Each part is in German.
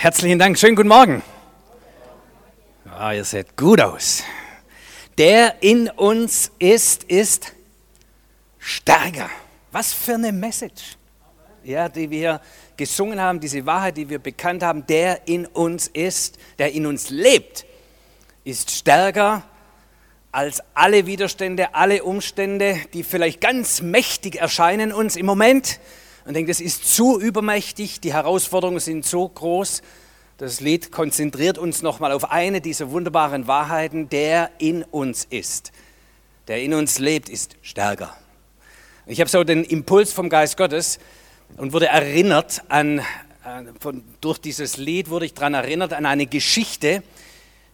Herzlichen Dank. Schönen guten Morgen. Ah, ihr seht gut aus. Der in uns ist, ist stärker. Was für eine Message. Ja, die wir gesungen haben, diese Wahrheit, die wir bekannt haben, der in uns ist, der in uns lebt, ist stärker als alle Widerstände, alle Umstände, die vielleicht ganz mächtig erscheinen uns im Moment. Und denkt, es ist zu übermächtig, die Herausforderungen sind so groß. Das Lied konzentriert uns nochmal auf eine dieser wunderbaren Wahrheiten, der in uns ist. Der in uns lebt, ist stärker. Ich habe so den Impuls vom Geist Gottes und wurde erinnert an, von, durch dieses Lied wurde ich daran erinnert an eine Geschichte,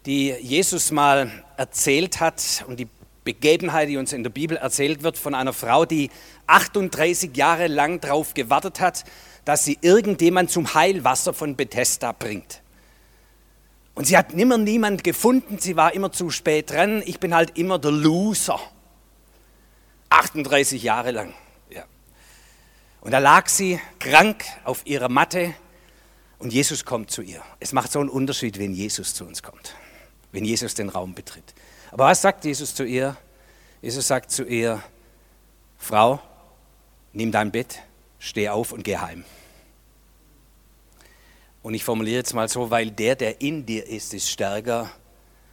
die Jesus mal erzählt hat und die Begebenheit, die uns in der Bibel erzählt wird, von einer Frau, die 38 Jahre lang darauf gewartet hat, dass sie irgendjemand zum Heilwasser von Bethesda bringt. Und sie hat nimmer niemand gefunden, sie war immer zu spät dran. Ich bin halt immer der Loser. 38 Jahre lang. Ja. Und da lag sie krank auf ihrer Matte und Jesus kommt zu ihr. Es macht so einen Unterschied, wenn Jesus zu uns kommt wenn Jesus den Raum betritt. Aber was sagt Jesus zu ihr? Jesus sagt zu ihr, Frau, nimm dein Bett, steh auf und geh heim. Und ich formuliere jetzt mal so, weil der, der in dir ist, ist stärker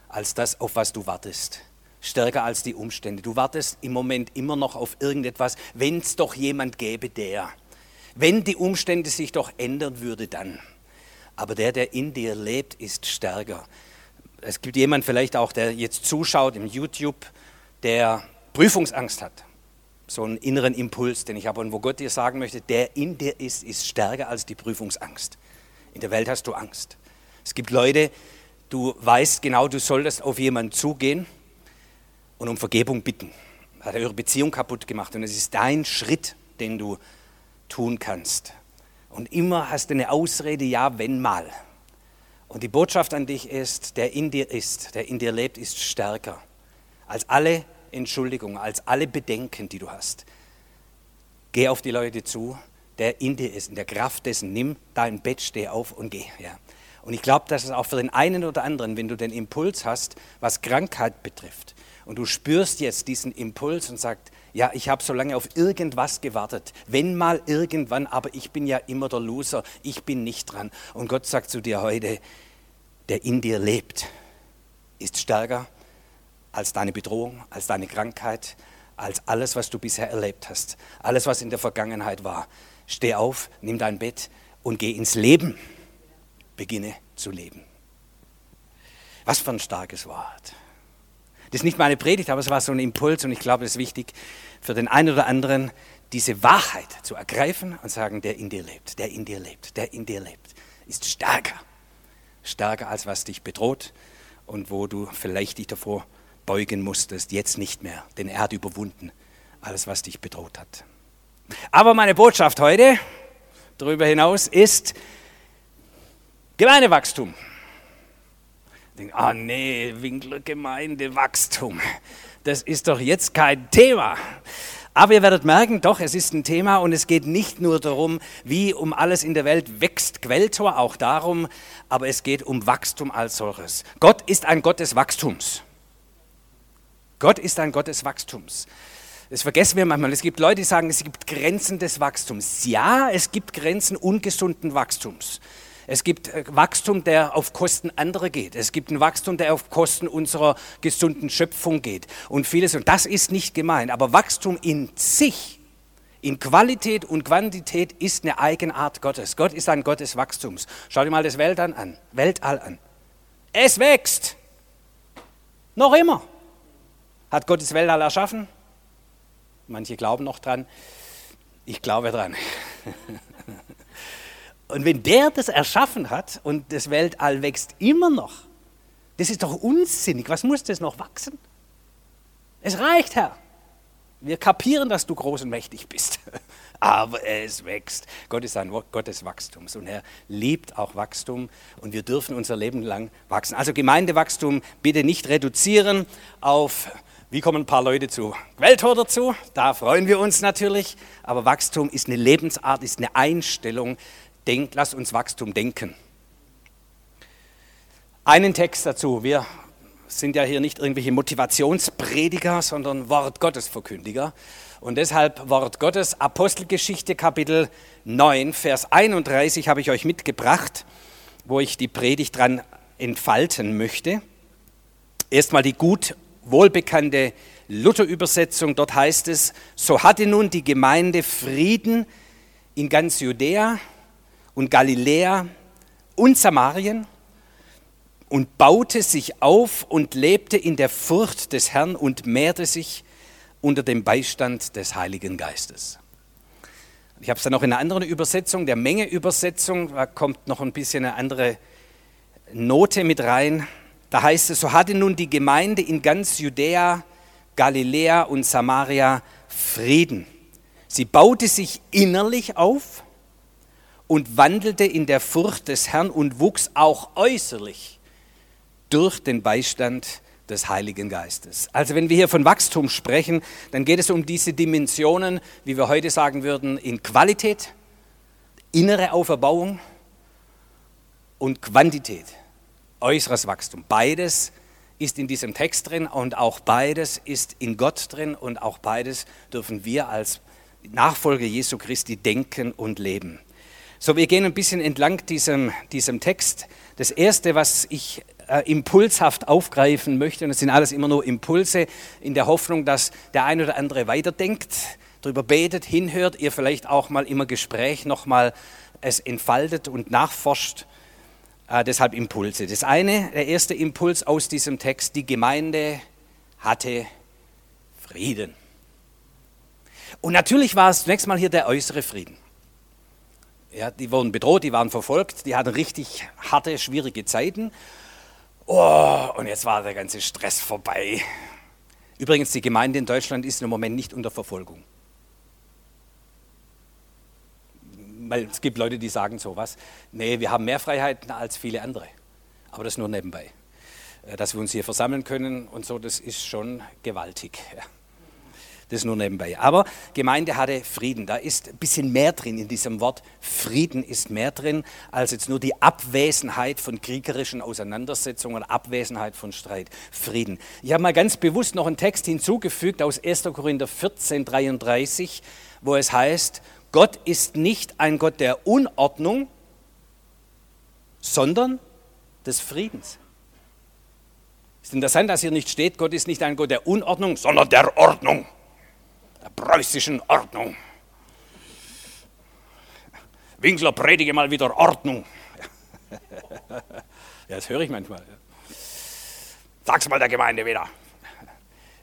als das, auf was du wartest. Stärker als die Umstände. Du wartest im Moment immer noch auf irgendetwas, wenn es doch jemand gäbe, der. Wenn die Umstände sich doch ändern würde, dann. Aber der, der in dir lebt, ist stärker es gibt jemand vielleicht auch, der jetzt zuschaut im YouTube, der Prüfungsangst hat. So einen inneren Impuls, den ich habe und wo Gott dir sagen möchte, der in dir ist, ist stärker als die Prüfungsangst. In der Welt hast du Angst. Es gibt Leute, du weißt genau, du solltest auf jemanden zugehen und um Vergebung bitten. Hat er ihre Beziehung kaputt gemacht und es ist dein Schritt, den du tun kannst. Und immer hast du eine Ausrede, ja, wenn mal. Und die Botschaft an dich ist, der in dir ist, der in dir lebt, ist stärker als alle Entschuldigungen, als alle Bedenken, die du hast. Geh auf die Leute zu, der in dir ist, in der Kraft dessen, nimm dein Bett, steh auf und geh. Ja. Und ich glaube, dass es auch für den einen oder anderen, wenn du den Impuls hast, was Krankheit betrifft, und du spürst jetzt diesen Impuls und sagst, ja, ich habe so lange auf irgendwas gewartet, wenn mal irgendwann, aber ich bin ja immer der Loser, ich bin nicht dran. Und Gott sagt zu dir heute, der in dir lebt, ist stärker als deine Bedrohung, als deine Krankheit, als alles, was du bisher erlebt hast, alles, was in der Vergangenheit war. Steh auf, nimm dein Bett und geh ins Leben. Beginne zu leben. Was für ein starkes Wort. Das ist nicht meine Predigt, aber es war so ein Impuls und ich glaube, es ist wichtig für den einen oder anderen, diese Wahrheit zu ergreifen und sagen, der in dir lebt, der in dir lebt, der in dir lebt, ist stärker. Stärker als was dich bedroht und wo du vielleicht dich davor beugen musstest, jetzt nicht mehr, denn er hat überwunden alles, was dich bedroht hat. Aber meine Botschaft heute darüber hinaus ist Gemeindewachstum denke, ah nee, Winkler Wachstum, das ist doch jetzt kein Thema. Aber ihr werdet merken, doch, es ist ein Thema und es geht nicht nur darum, wie um alles in der Welt wächst Quelltor, auch darum, aber es geht um Wachstum als solches. Gott ist ein Gott des Wachstums. Gott ist ein Gott des Wachstums. Das vergessen wir manchmal. Es gibt Leute, die sagen, es gibt Grenzen des Wachstums. Ja, es gibt Grenzen ungesunden Wachstums. Es gibt äh, Wachstum, der auf Kosten anderer geht. Es gibt ein Wachstum, der auf Kosten unserer gesunden Schöpfung geht. Und vieles. Und das ist nicht gemeint. Aber Wachstum in sich, in Qualität und Quantität, ist eine Eigenart Gottes. Gott ist ein Gott des Wachstums. Schau dir mal das Weltall an. Weltall an. Es wächst. Noch immer. Hat Gott das Weltall erschaffen? Manche glauben noch dran. Ich glaube dran. Und wenn der das erschaffen hat und das Weltall wächst immer noch, das ist doch unsinnig. Was muss das noch wachsen? Es reicht, Herr. Wir kapieren, dass du groß und mächtig bist. Aber es wächst. Gott ist ein Gott des Wachstums und er liebt auch Wachstum und wir dürfen unser Leben lang wachsen. Also Gemeindewachstum bitte nicht reduzieren auf, wie kommen ein paar Leute zu Welttor dazu? Da freuen wir uns natürlich. Aber Wachstum ist eine Lebensart, ist eine Einstellung, denk, lass uns Wachstum denken. Einen Text dazu. Wir sind ja hier nicht irgendwelche Motivationsprediger, sondern Wort Gottes Verkündiger. Und deshalb Wort Gottes, Apostelgeschichte Kapitel 9, Vers 31 habe ich euch mitgebracht, wo ich die Predigt dran entfalten möchte. Erstmal die gut wohlbekannte Luther-Übersetzung. Dort heißt es, so hatte nun die Gemeinde Frieden in ganz Judäa und Galiläa und Samarien und baute sich auf und lebte in der Furcht des Herrn und mehrte sich unter dem Beistand des Heiligen Geistes. Ich habe es dann noch in einer anderen Übersetzung, der Menge-Übersetzung, da kommt noch ein bisschen eine andere Note mit rein. Da heißt es, so hatte nun die Gemeinde in ganz Judäa, Galiläa und Samaria Frieden. Sie baute sich innerlich auf und wandelte in der Furcht des Herrn und wuchs auch äußerlich durch den Beistand des Heiligen Geistes. Also wenn wir hier von Wachstum sprechen, dann geht es um diese Dimensionen, wie wir heute sagen würden, in Qualität, innere Auferbauung und Quantität, äußeres Wachstum. Beides ist in diesem Text drin und auch beides ist in Gott drin und auch beides dürfen wir als Nachfolger Jesu Christi denken und leben. So, wir gehen ein bisschen entlang diesem, diesem Text. Das Erste, was ich äh, impulshaft aufgreifen möchte, und das sind alles immer nur Impulse, in der Hoffnung, dass der ein oder andere weiterdenkt, darüber betet, hinhört, ihr vielleicht auch mal im Gespräch nochmal es entfaltet und nachforscht. Äh, deshalb Impulse. Das eine, der erste Impuls aus diesem Text, die Gemeinde hatte Frieden. Und natürlich war es zunächst mal hier der äußere Frieden. Ja, die wurden bedroht, die waren verfolgt, die hatten richtig harte, schwierige Zeiten. Oh, und jetzt war der ganze Stress vorbei. Übrigens, die Gemeinde in Deutschland ist im Moment nicht unter Verfolgung. Weil es gibt Leute, die sagen sowas. Nee, wir haben mehr Freiheiten als viele andere. Aber das nur nebenbei. Äh, dass wir uns hier versammeln können und so, das ist schon gewaltig. Ja. Das nur nebenbei. Aber Gemeinde hatte Frieden. Da ist ein bisschen mehr drin in diesem Wort. Frieden ist mehr drin als jetzt nur die Abwesenheit von kriegerischen Auseinandersetzungen, Abwesenheit von Streit. Frieden. Ich habe mal ganz bewusst noch einen Text hinzugefügt aus 1. Korinther 14, 33, wo es heißt, Gott ist nicht ein Gott der Unordnung, sondern des Friedens. Ist interessant, dass hier nicht steht, Gott ist nicht ein Gott der Unordnung, sondern der Ordnung der preußischen Ordnung. Winkler, predige mal wieder Ordnung. Ja, das höre ich manchmal. Sag's mal der Gemeinde wieder.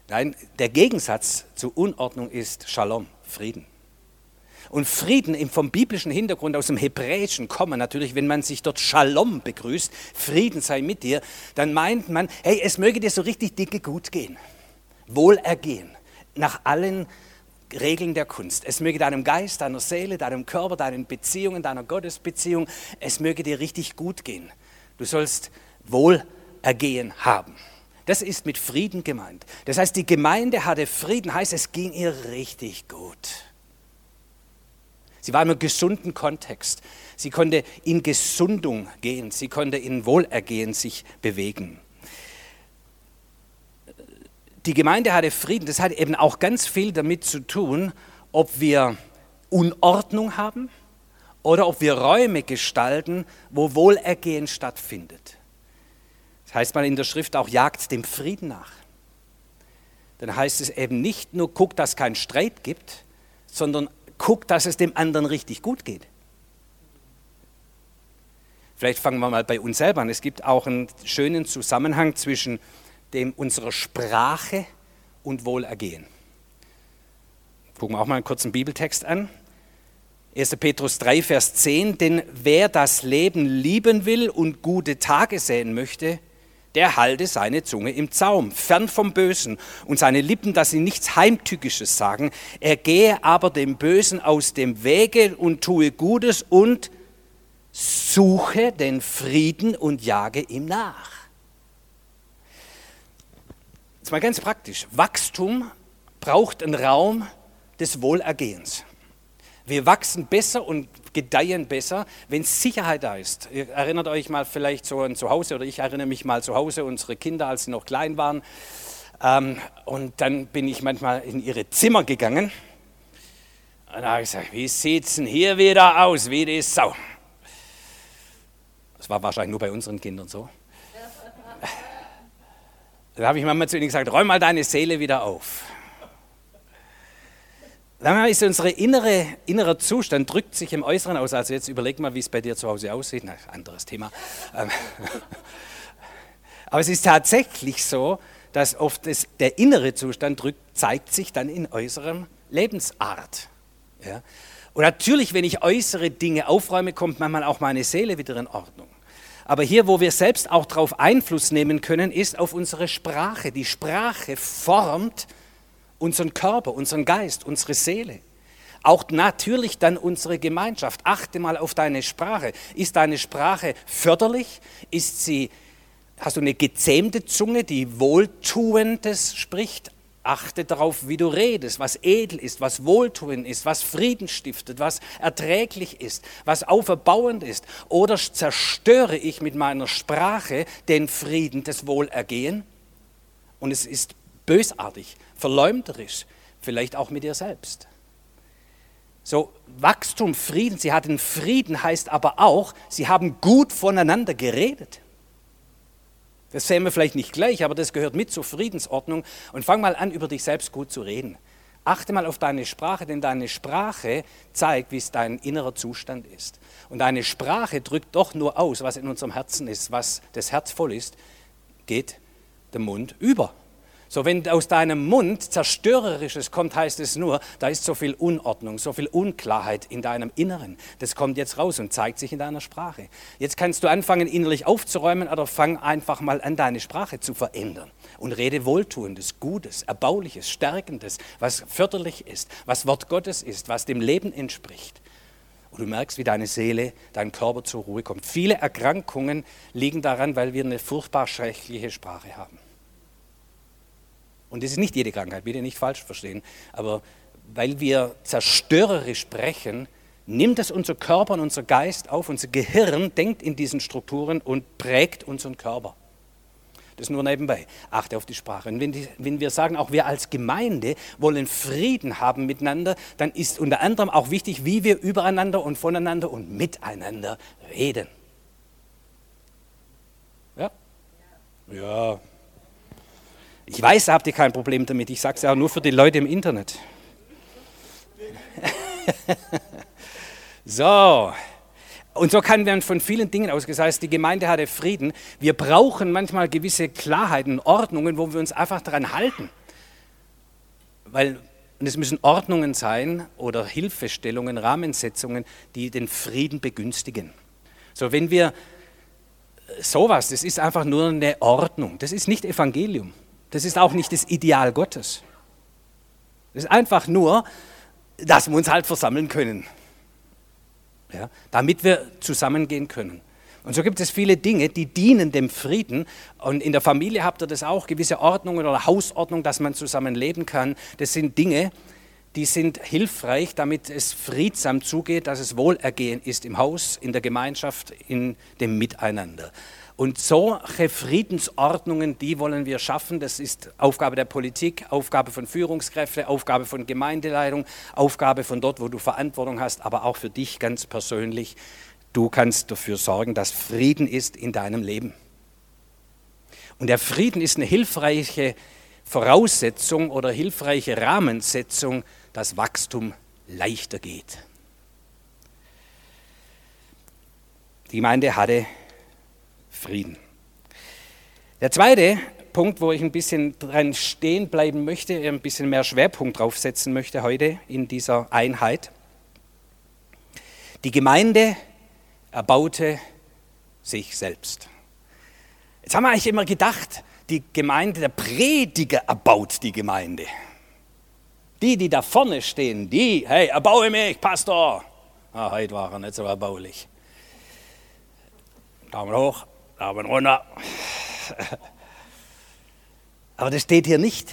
Nein, der Gegensatz zu Unordnung ist Shalom, Frieden. Und Frieden vom biblischen Hintergrund aus dem Hebräischen kommen natürlich, wenn man sich dort Shalom begrüßt, Frieden sei mit dir, dann meint man, hey, es möge dir so richtig dicke gut gehen, Wohlergehen, nach allen Regeln der Kunst. Es möge deinem Geist, deiner Seele, deinem Körper, deinen Beziehungen, deiner Gottesbeziehung, es möge dir richtig gut gehen. Du sollst Wohlergehen haben. Das ist mit Frieden gemeint. Das heißt, die Gemeinde hatte Frieden, heißt, es ging ihr richtig gut. Sie war einem gesunden Kontext. Sie konnte in Gesundung gehen. Sie konnte in Wohlergehen sich bewegen die Gemeinde hatte Frieden. Das hat eben auch ganz viel damit zu tun, ob wir Unordnung haben oder ob wir Räume gestalten, wo Wohlergehen stattfindet. Das heißt man in der Schrift auch, jagt dem Frieden nach. Dann heißt es eben nicht nur, guck, dass es keinen Streit gibt, sondern guck, dass es dem anderen richtig gut geht. Vielleicht fangen wir mal bei uns selber an. Es gibt auch einen schönen Zusammenhang zwischen dem unserer Sprache und Wohlergehen. Gucken wir auch mal einen kurzen Bibeltext an. 1. Petrus 3, Vers 10, denn wer das Leben lieben will und gute Tage sehen möchte, der halte seine Zunge im Zaum, fern vom Bösen, und seine Lippen, dass sie nichts Heimtückisches sagen. Er gehe aber dem Bösen aus dem Wege und tue Gutes und suche den Frieden und jage ihm nach. Jetzt mal ganz praktisch. Wachstum braucht einen Raum des Wohlergehens. Wir wachsen besser und gedeihen besser, wenn Sicherheit da ist. Ihr erinnert euch mal vielleicht so an zu Hause oder ich erinnere mich mal zu Hause, unsere Kinder, als sie noch klein waren. Ähm, und dann bin ich manchmal in ihre Zimmer gegangen. Und habe gesagt, wie sieht es denn hier wieder aus, wie die Sau? Das war wahrscheinlich nur bei unseren Kindern so. Da habe ich manchmal zu ihnen gesagt, räum mal deine Seele wieder auf. Dann ist unsere innere, innerer Zustand, drückt sich im Äußeren aus. Also jetzt überleg mal, wie es bei dir zu Hause aussieht. Na, anderes Thema. Ähm, aber es ist tatsächlich so, dass oft das, der innere Zustand drückt, zeigt sich dann in äußerem Lebensart. Ja? Und natürlich, wenn ich äußere Dinge aufräume, kommt manchmal auch meine Seele wieder in Ordnung. Aber hier, wo wir selbst auch darauf Einfluss nehmen können, ist auf unsere Sprache. Die Sprache formt unseren Körper, unseren Geist, unsere Seele. Auch natürlich dann unsere Gemeinschaft. Achte mal auf deine Sprache. Ist deine Sprache förderlich? Ist sie, hast du eine gezähmte Zunge, die Wohltuendes spricht? Achte darauf, wie du redest, was edel ist, was wohltuend ist, was Frieden stiftet, was erträglich ist, was auferbauend ist. Oder zerstöre ich mit meiner Sprache den Frieden, das Wohlergehen? Und es ist bösartig, verleumderisch, vielleicht auch mit dir selbst. So, Wachstum, Frieden, sie hatten Frieden, heißt aber auch, sie haben gut voneinander geredet. Das sehen wir vielleicht nicht gleich, aber das gehört mit zur Friedensordnung. Und fang mal an, über dich selbst gut zu reden. Achte mal auf deine Sprache, denn deine Sprache zeigt, wie es dein innerer Zustand ist. Und deine Sprache drückt doch nur aus, was in unserem Herzen ist, was das Herz voll ist, geht der Mund über. So, wenn aus deinem Mund Zerstörerisches kommt, heißt es nur, da ist so viel Unordnung, so viel Unklarheit in deinem Inneren. Das kommt jetzt raus und zeigt sich in deiner Sprache. Jetzt kannst du anfangen, innerlich aufzuräumen oder fang einfach mal an, deine Sprache zu verändern und rede Wohltuendes, Gutes, Erbauliches, Stärkendes, was förderlich ist, was Wort Gottes ist, was dem Leben entspricht. Und du merkst, wie deine Seele, dein Körper zur Ruhe kommt. Viele Erkrankungen liegen daran, weil wir eine furchtbar schreckliche Sprache haben. Und das ist nicht jede Krankheit, bitte nicht falsch verstehen. Aber weil wir zerstörerisch sprechen, nimmt es unser Körper und unser Geist auf. Unser Gehirn denkt in diesen Strukturen und prägt unseren Körper. Das nur nebenbei. Achte auf die Sprache. Und wenn, die, wenn, wir sagen, auch wir als Gemeinde wollen Frieden haben miteinander, dann ist unter anderem auch wichtig, wie wir übereinander und voneinander und miteinander reden. Ja? Ja, ich weiß, da habt ihr kein Problem damit. Ich sage es ja auch nur für die Leute im Internet. so. Und so kann man von vielen Dingen ausgehen. Das heißt, die Gemeinde hatte Frieden. Wir brauchen manchmal gewisse Klarheiten, Ordnungen, wo wir uns einfach daran halten. Weil und es müssen Ordnungen sein oder Hilfestellungen, Rahmensetzungen, die den Frieden begünstigen. So, wenn wir sowas, das ist einfach nur eine Ordnung, das ist nicht Evangelium. Das ist auch nicht das Ideal Gottes. Das ist einfach nur, dass wir uns halt versammeln können, ja, damit wir zusammengehen können. Und so gibt es viele Dinge, die dienen dem Frieden. Und in der Familie habt ihr das auch, gewisse Ordnungen oder Hausordnung, dass man zusammen leben kann. Das sind Dinge, die sind hilfreich, damit es friedsam zugeht, dass es Wohlergehen ist im Haus, in der Gemeinschaft, in dem Miteinander. Und solche Friedensordnungen, die wollen wir schaffen. Das ist Aufgabe der Politik, Aufgabe von Führungskräften, Aufgabe von Gemeindeleitung, Aufgabe von dort, wo du Verantwortung hast, aber auch für dich ganz persönlich. Du kannst dafür sorgen, dass Frieden ist in deinem Leben. Und der Frieden ist eine hilfreiche Voraussetzung oder hilfreiche Rahmensetzung, dass Wachstum leichter geht. Die Gemeinde hatte Frieden. Der zweite Punkt, wo ich ein bisschen dran stehen bleiben möchte, ein bisschen mehr Schwerpunkt draufsetzen möchte heute in dieser Einheit. Die Gemeinde erbaute sich selbst. Jetzt haben wir eigentlich immer gedacht, die Gemeinde, der Prediger erbaut die Gemeinde. Die, die da vorne stehen, die, hey, erbaue mich, Pastor. Ah, heute war er nicht so erbaulich. Daumen hoch. Daumen runter. Aber das steht hier nicht.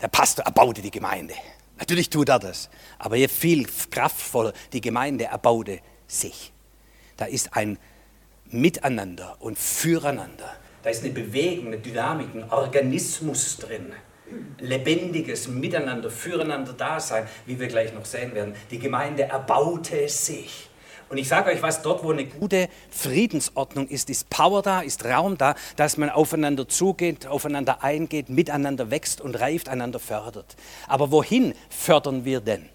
Der Pastor erbaute die Gemeinde. Natürlich tut er das, aber je viel kraftvoller die Gemeinde erbaute sich. Da ist ein Miteinander und Füreinander. Da ist eine Bewegung, eine Dynamik, ein Organismus drin. Lebendiges Miteinander, Füreinander Dasein, wie wir gleich noch sehen werden. Die Gemeinde erbaute sich. Und ich sage euch was, dort wo eine gute Friedensordnung ist, ist Power da, ist Raum da, dass man aufeinander zugeht, aufeinander eingeht, miteinander wächst und reift, einander fördert. Aber wohin fördern wir denn?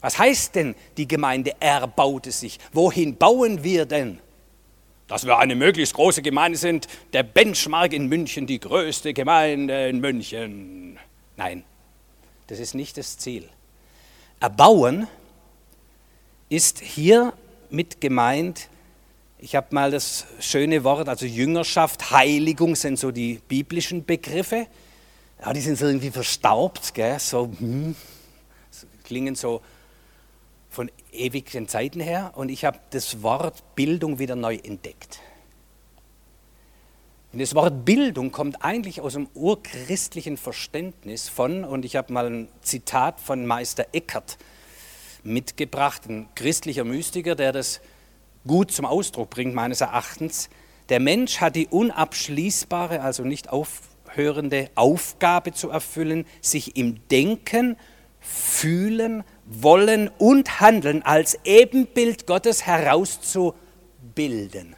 Was heißt denn, die Gemeinde erbaute sich? Wohin bauen wir denn? Dass wir eine möglichst große Gemeinde sind, der Benchmark in München, die größte Gemeinde in München. Nein, das ist nicht das Ziel. Erbauen ist hier mit gemeint, ich habe mal das schöne Wort, also Jüngerschaft, Heiligung sind so die biblischen Begriffe. Ja, die sind so irgendwie verstaubt, gell? so hm, klingen so von ewigen Zeiten her. Und ich habe das Wort Bildung wieder neu entdeckt. Und das Wort Bildung kommt eigentlich aus dem urchristlichen Verständnis von, und ich habe mal ein Zitat von Meister Eckert mitgebracht, ein christlicher Mystiker, der das gut zum Ausdruck bringt, meines Erachtens. Der Mensch hat die unabschließbare, also nicht aufhörende Aufgabe zu erfüllen, sich im Denken, Fühlen, Wollen und Handeln als Ebenbild Gottes herauszubilden.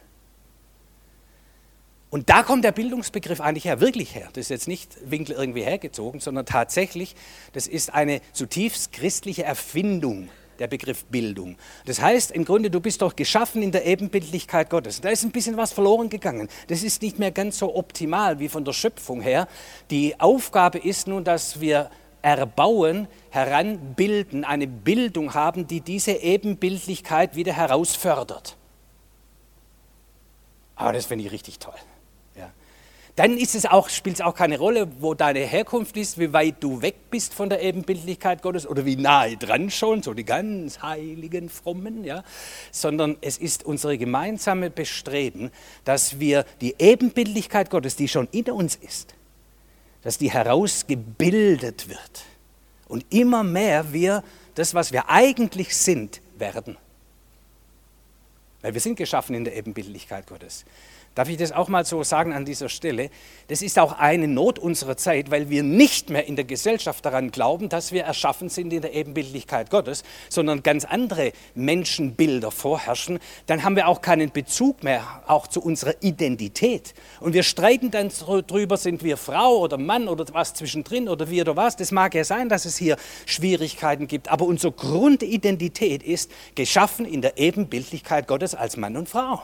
Und da kommt der Bildungsbegriff eigentlich her, wirklich her. Das ist jetzt nicht Winkel irgendwie hergezogen, sondern tatsächlich, das ist eine zutiefst christliche Erfindung, der Begriff Bildung. Das heißt, im Grunde, du bist doch geschaffen in der Ebenbildlichkeit Gottes. Da ist ein bisschen was verloren gegangen. Das ist nicht mehr ganz so optimal wie von der Schöpfung her. Die Aufgabe ist nun, dass wir erbauen, heranbilden, eine Bildung haben, die diese Ebenbildlichkeit wieder herausfördert. Aber das finde ich richtig toll dann ist es auch, spielt es auch keine Rolle, wo deine Herkunft ist, wie weit du weg bist von der Ebenbildlichkeit Gottes oder wie nahe dran schon, so die ganz heiligen Frommen, ja, sondern es ist unsere gemeinsame Bestreben, dass wir die Ebenbildlichkeit Gottes, die schon in uns ist, dass die herausgebildet wird und immer mehr wir das, was wir eigentlich sind, werden. Weil wir sind geschaffen in der Ebenbildlichkeit Gottes. Darf ich das auch mal so sagen an dieser Stelle? Das ist auch eine Not unserer Zeit, weil wir nicht mehr in der Gesellschaft daran glauben, dass wir erschaffen sind in der Ebenbildlichkeit Gottes, sondern ganz andere Menschenbilder vorherrschen. Dann haben wir auch keinen Bezug mehr auch zu unserer Identität. Und wir streiten dann darüber, sind wir Frau oder Mann oder was zwischendrin oder wie oder was. Das mag ja sein, dass es hier Schwierigkeiten gibt, aber unsere Grundidentität ist geschaffen in der Ebenbildlichkeit Gottes als Mann und Frau.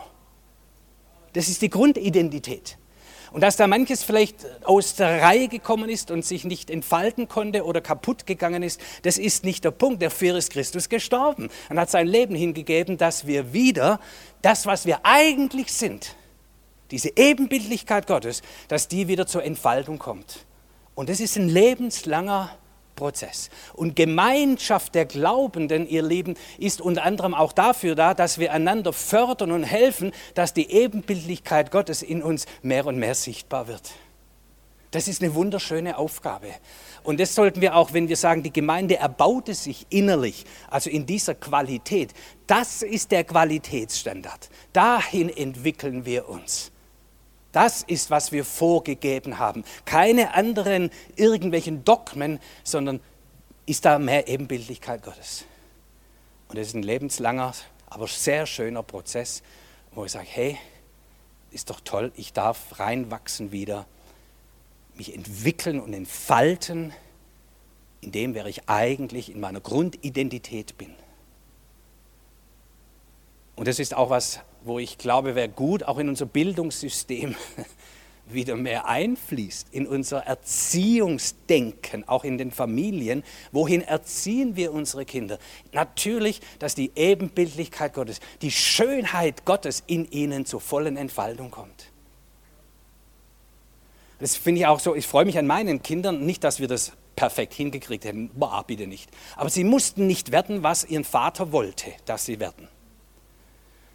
Das ist die Grundidentität. Und dass da manches vielleicht aus der Reihe gekommen ist und sich nicht entfalten konnte oder kaputt gegangen ist, das ist nicht der Punkt. Dafür ist Christus gestorben und hat sein Leben hingegeben, dass wir wieder das, was wir eigentlich sind, diese Ebenbildlichkeit Gottes, dass die wieder zur Entfaltung kommt. Und das ist ein lebenslanger Prozess. Und Gemeinschaft der Glaubenden, ihr Lieben, ist unter anderem auch dafür da, dass wir einander fördern und helfen, dass die Ebenbildlichkeit Gottes in uns mehr und mehr sichtbar wird. Das ist eine wunderschöne Aufgabe. Und das sollten wir auch, wenn wir sagen, die Gemeinde erbaute sich innerlich, also in dieser Qualität, das ist der Qualitätsstandard. Dahin entwickeln wir uns. Das ist, was wir vorgegeben haben. Keine anderen irgendwelchen Dogmen, sondern ist da mehr Ebenbildlichkeit Gottes. Und es ist ein lebenslanger, aber sehr schöner Prozess, wo ich sage, hey, ist doch toll, ich darf reinwachsen wieder, mich entwickeln und entfalten in dem, wer ich eigentlich in meiner Grundidentität bin. Und das ist auch was, wo ich glaube, wäre gut, auch in unser Bildungssystem wieder mehr einfließt, in unser Erziehungsdenken, auch in den Familien. Wohin erziehen wir unsere Kinder? Natürlich, dass die Ebenbildlichkeit Gottes, die Schönheit Gottes in ihnen zur vollen Entfaltung kommt. Das finde ich auch so, ich freue mich an meinen Kindern, nicht, dass wir das perfekt hingekriegt hätten, boah, bitte nicht. Aber sie mussten nicht werden, was ihren Vater wollte, dass sie werden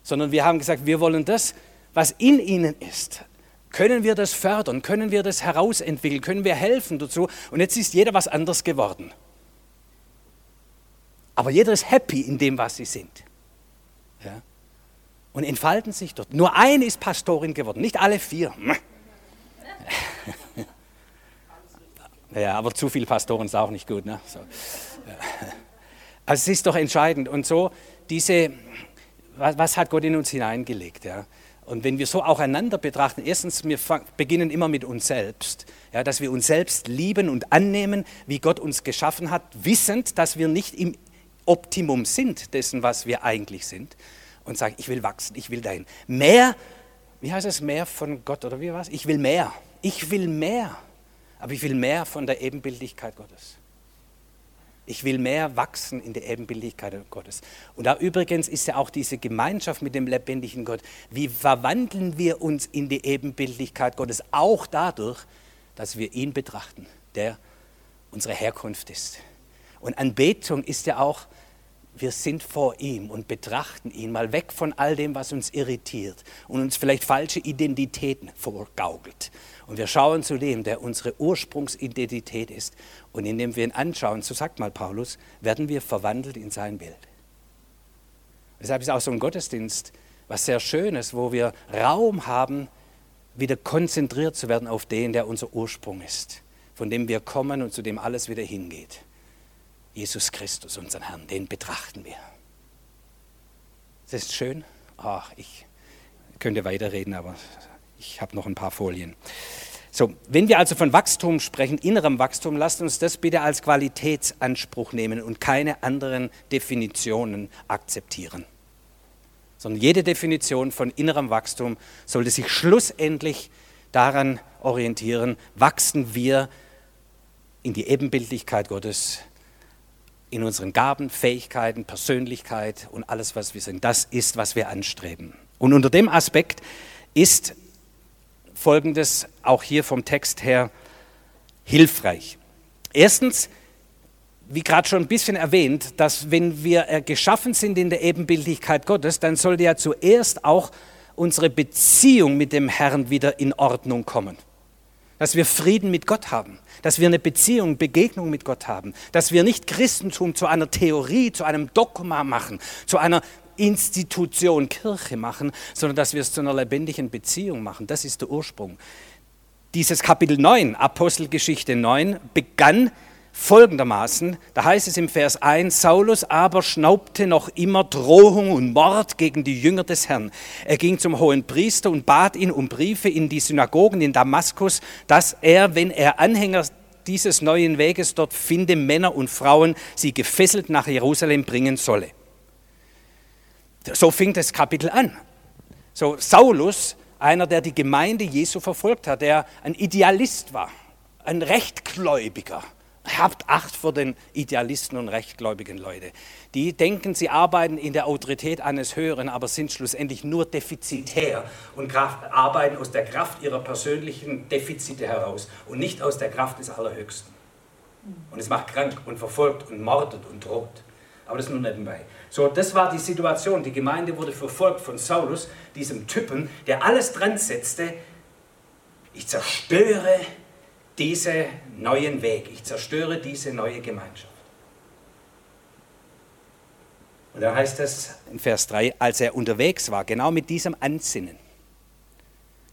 sondern wir haben gesagt, wir wollen das, was in ihnen ist. Können wir das fördern? Können wir das herausentwickeln? Können wir helfen dazu? Und jetzt ist jeder was anders geworden. Aber jeder ist happy in dem, was sie sind. Ja? Und entfalten sich dort. Nur eine ist Pastorin geworden, nicht alle vier. Ja, aber zu viel Pastoren ist auch nicht gut. Ne? So. Also es ist doch entscheidend. Und so diese, was, was hat Gott in uns hineingelegt? Ja? Und wenn wir so auch einander betrachten, erstens, wir beginnen immer mit uns selbst, ja, dass wir uns selbst lieben und annehmen, wie Gott uns geschaffen hat, wissend, dass wir nicht im Optimum sind dessen, was wir eigentlich sind. Und sagen, ich will wachsen, ich will dahin. Mehr, wie heißt es, mehr von Gott oder wie was? Ich will mehr. Ich will mehr. Aber ich will mehr von der Ebenbildlichkeit Gottes. Ich will mehr wachsen in der Ebenbildlichkeit Gottes. Und da übrigens ist ja auch diese Gemeinschaft mit dem lebendigen Gott. Wie verwandeln wir uns in die Ebenbildlichkeit Gottes? Auch dadurch, dass wir ihn betrachten, der unsere Herkunft ist. Und Anbetung ist ja auch, wir sind vor ihm und betrachten ihn mal weg von all dem, was uns irritiert und uns vielleicht falsche Identitäten vorgaukelt und wir schauen zu dem, der unsere Ursprungsidentität ist. Und indem wir ihn anschauen, so sagt mal Paulus, werden wir verwandelt in sein Bild. Deshalb ist auch so ein Gottesdienst was sehr Schönes, wo wir Raum haben, wieder konzentriert zu werden auf den, der unser Ursprung ist, von dem wir kommen und zu dem alles wieder hingeht. Jesus Christus, unseren Herrn, den betrachten wir. Das ist schön. Ach, ich könnte weiterreden, aber ich habe noch ein paar Folien. So, wenn wir also von Wachstum sprechen, innerem Wachstum, lasst uns das bitte als Qualitätsanspruch nehmen und keine anderen Definitionen akzeptieren. Sondern jede Definition von innerem Wachstum sollte sich schlussendlich daran orientieren, wachsen wir in die Ebenbildlichkeit Gottes, in unseren Gaben, Fähigkeiten, Persönlichkeit und alles, was wir sind. Das ist, was wir anstreben. Und unter dem Aspekt ist Folgendes auch hier vom Text her hilfreich. Erstens, wie gerade schon ein bisschen erwähnt, dass wenn wir äh, geschaffen sind in der Ebenbildlichkeit Gottes, dann sollte ja zuerst auch unsere Beziehung mit dem Herrn wieder in Ordnung kommen. Dass wir Frieden mit Gott haben, dass wir eine Beziehung, Begegnung mit Gott haben, dass wir nicht Christentum zu einer Theorie, zu einem Dogma machen, zu einer Institution Kirche machen, sondern dass wir es zu einer lebendigen Beziehung machen. Das ist der Ursprung. Dieses Kapitel 9, Apostelgeschichte 9, begann folgendermaßen, da heißt es im Vers 1, Saulus aber schnaubte noch immer Drohung und Mord gegen die Jünger des Herrn. Er ging zum hohen Priester und bat ihn um Briefe in die Synagogen in Damaskus, dass er, wenn er Anhänger dieses neuen Weges dort finde, Männer und Frauen, sie gefesselt nach Jerusalem bringen solle. So fing das Kapitel an. So Saulus, einer, der die Gemeinde Jesu verfolgt hat, der ein Idealist war, ein Rechtgläubiger. Habt Acht vor den Idealisten und rechtgläubigen Leute. Die denken, sie arbeiten in der Autorität eines Höheren, aber sind schlussendlich nur defizitär und arbeiten aus der Kraft ihrer persönlichen Defizite heraus und nicht aus der Kraft des Allerhöchsten. Und es macht krank und verfolgt und mordet und droht. Aber das nur nebenbei. So, das war die Situation. Die Gemeinde wurde verfolgt von Saulus, diesem Typen, der alles dran setzte. Ich zerstöre diesen neuen Weg. Ich zerstöre diese neue Gemeinschaft. Und da heißt es in Vers 3, als er unterwegs war, genau mit diesem Ansinnen,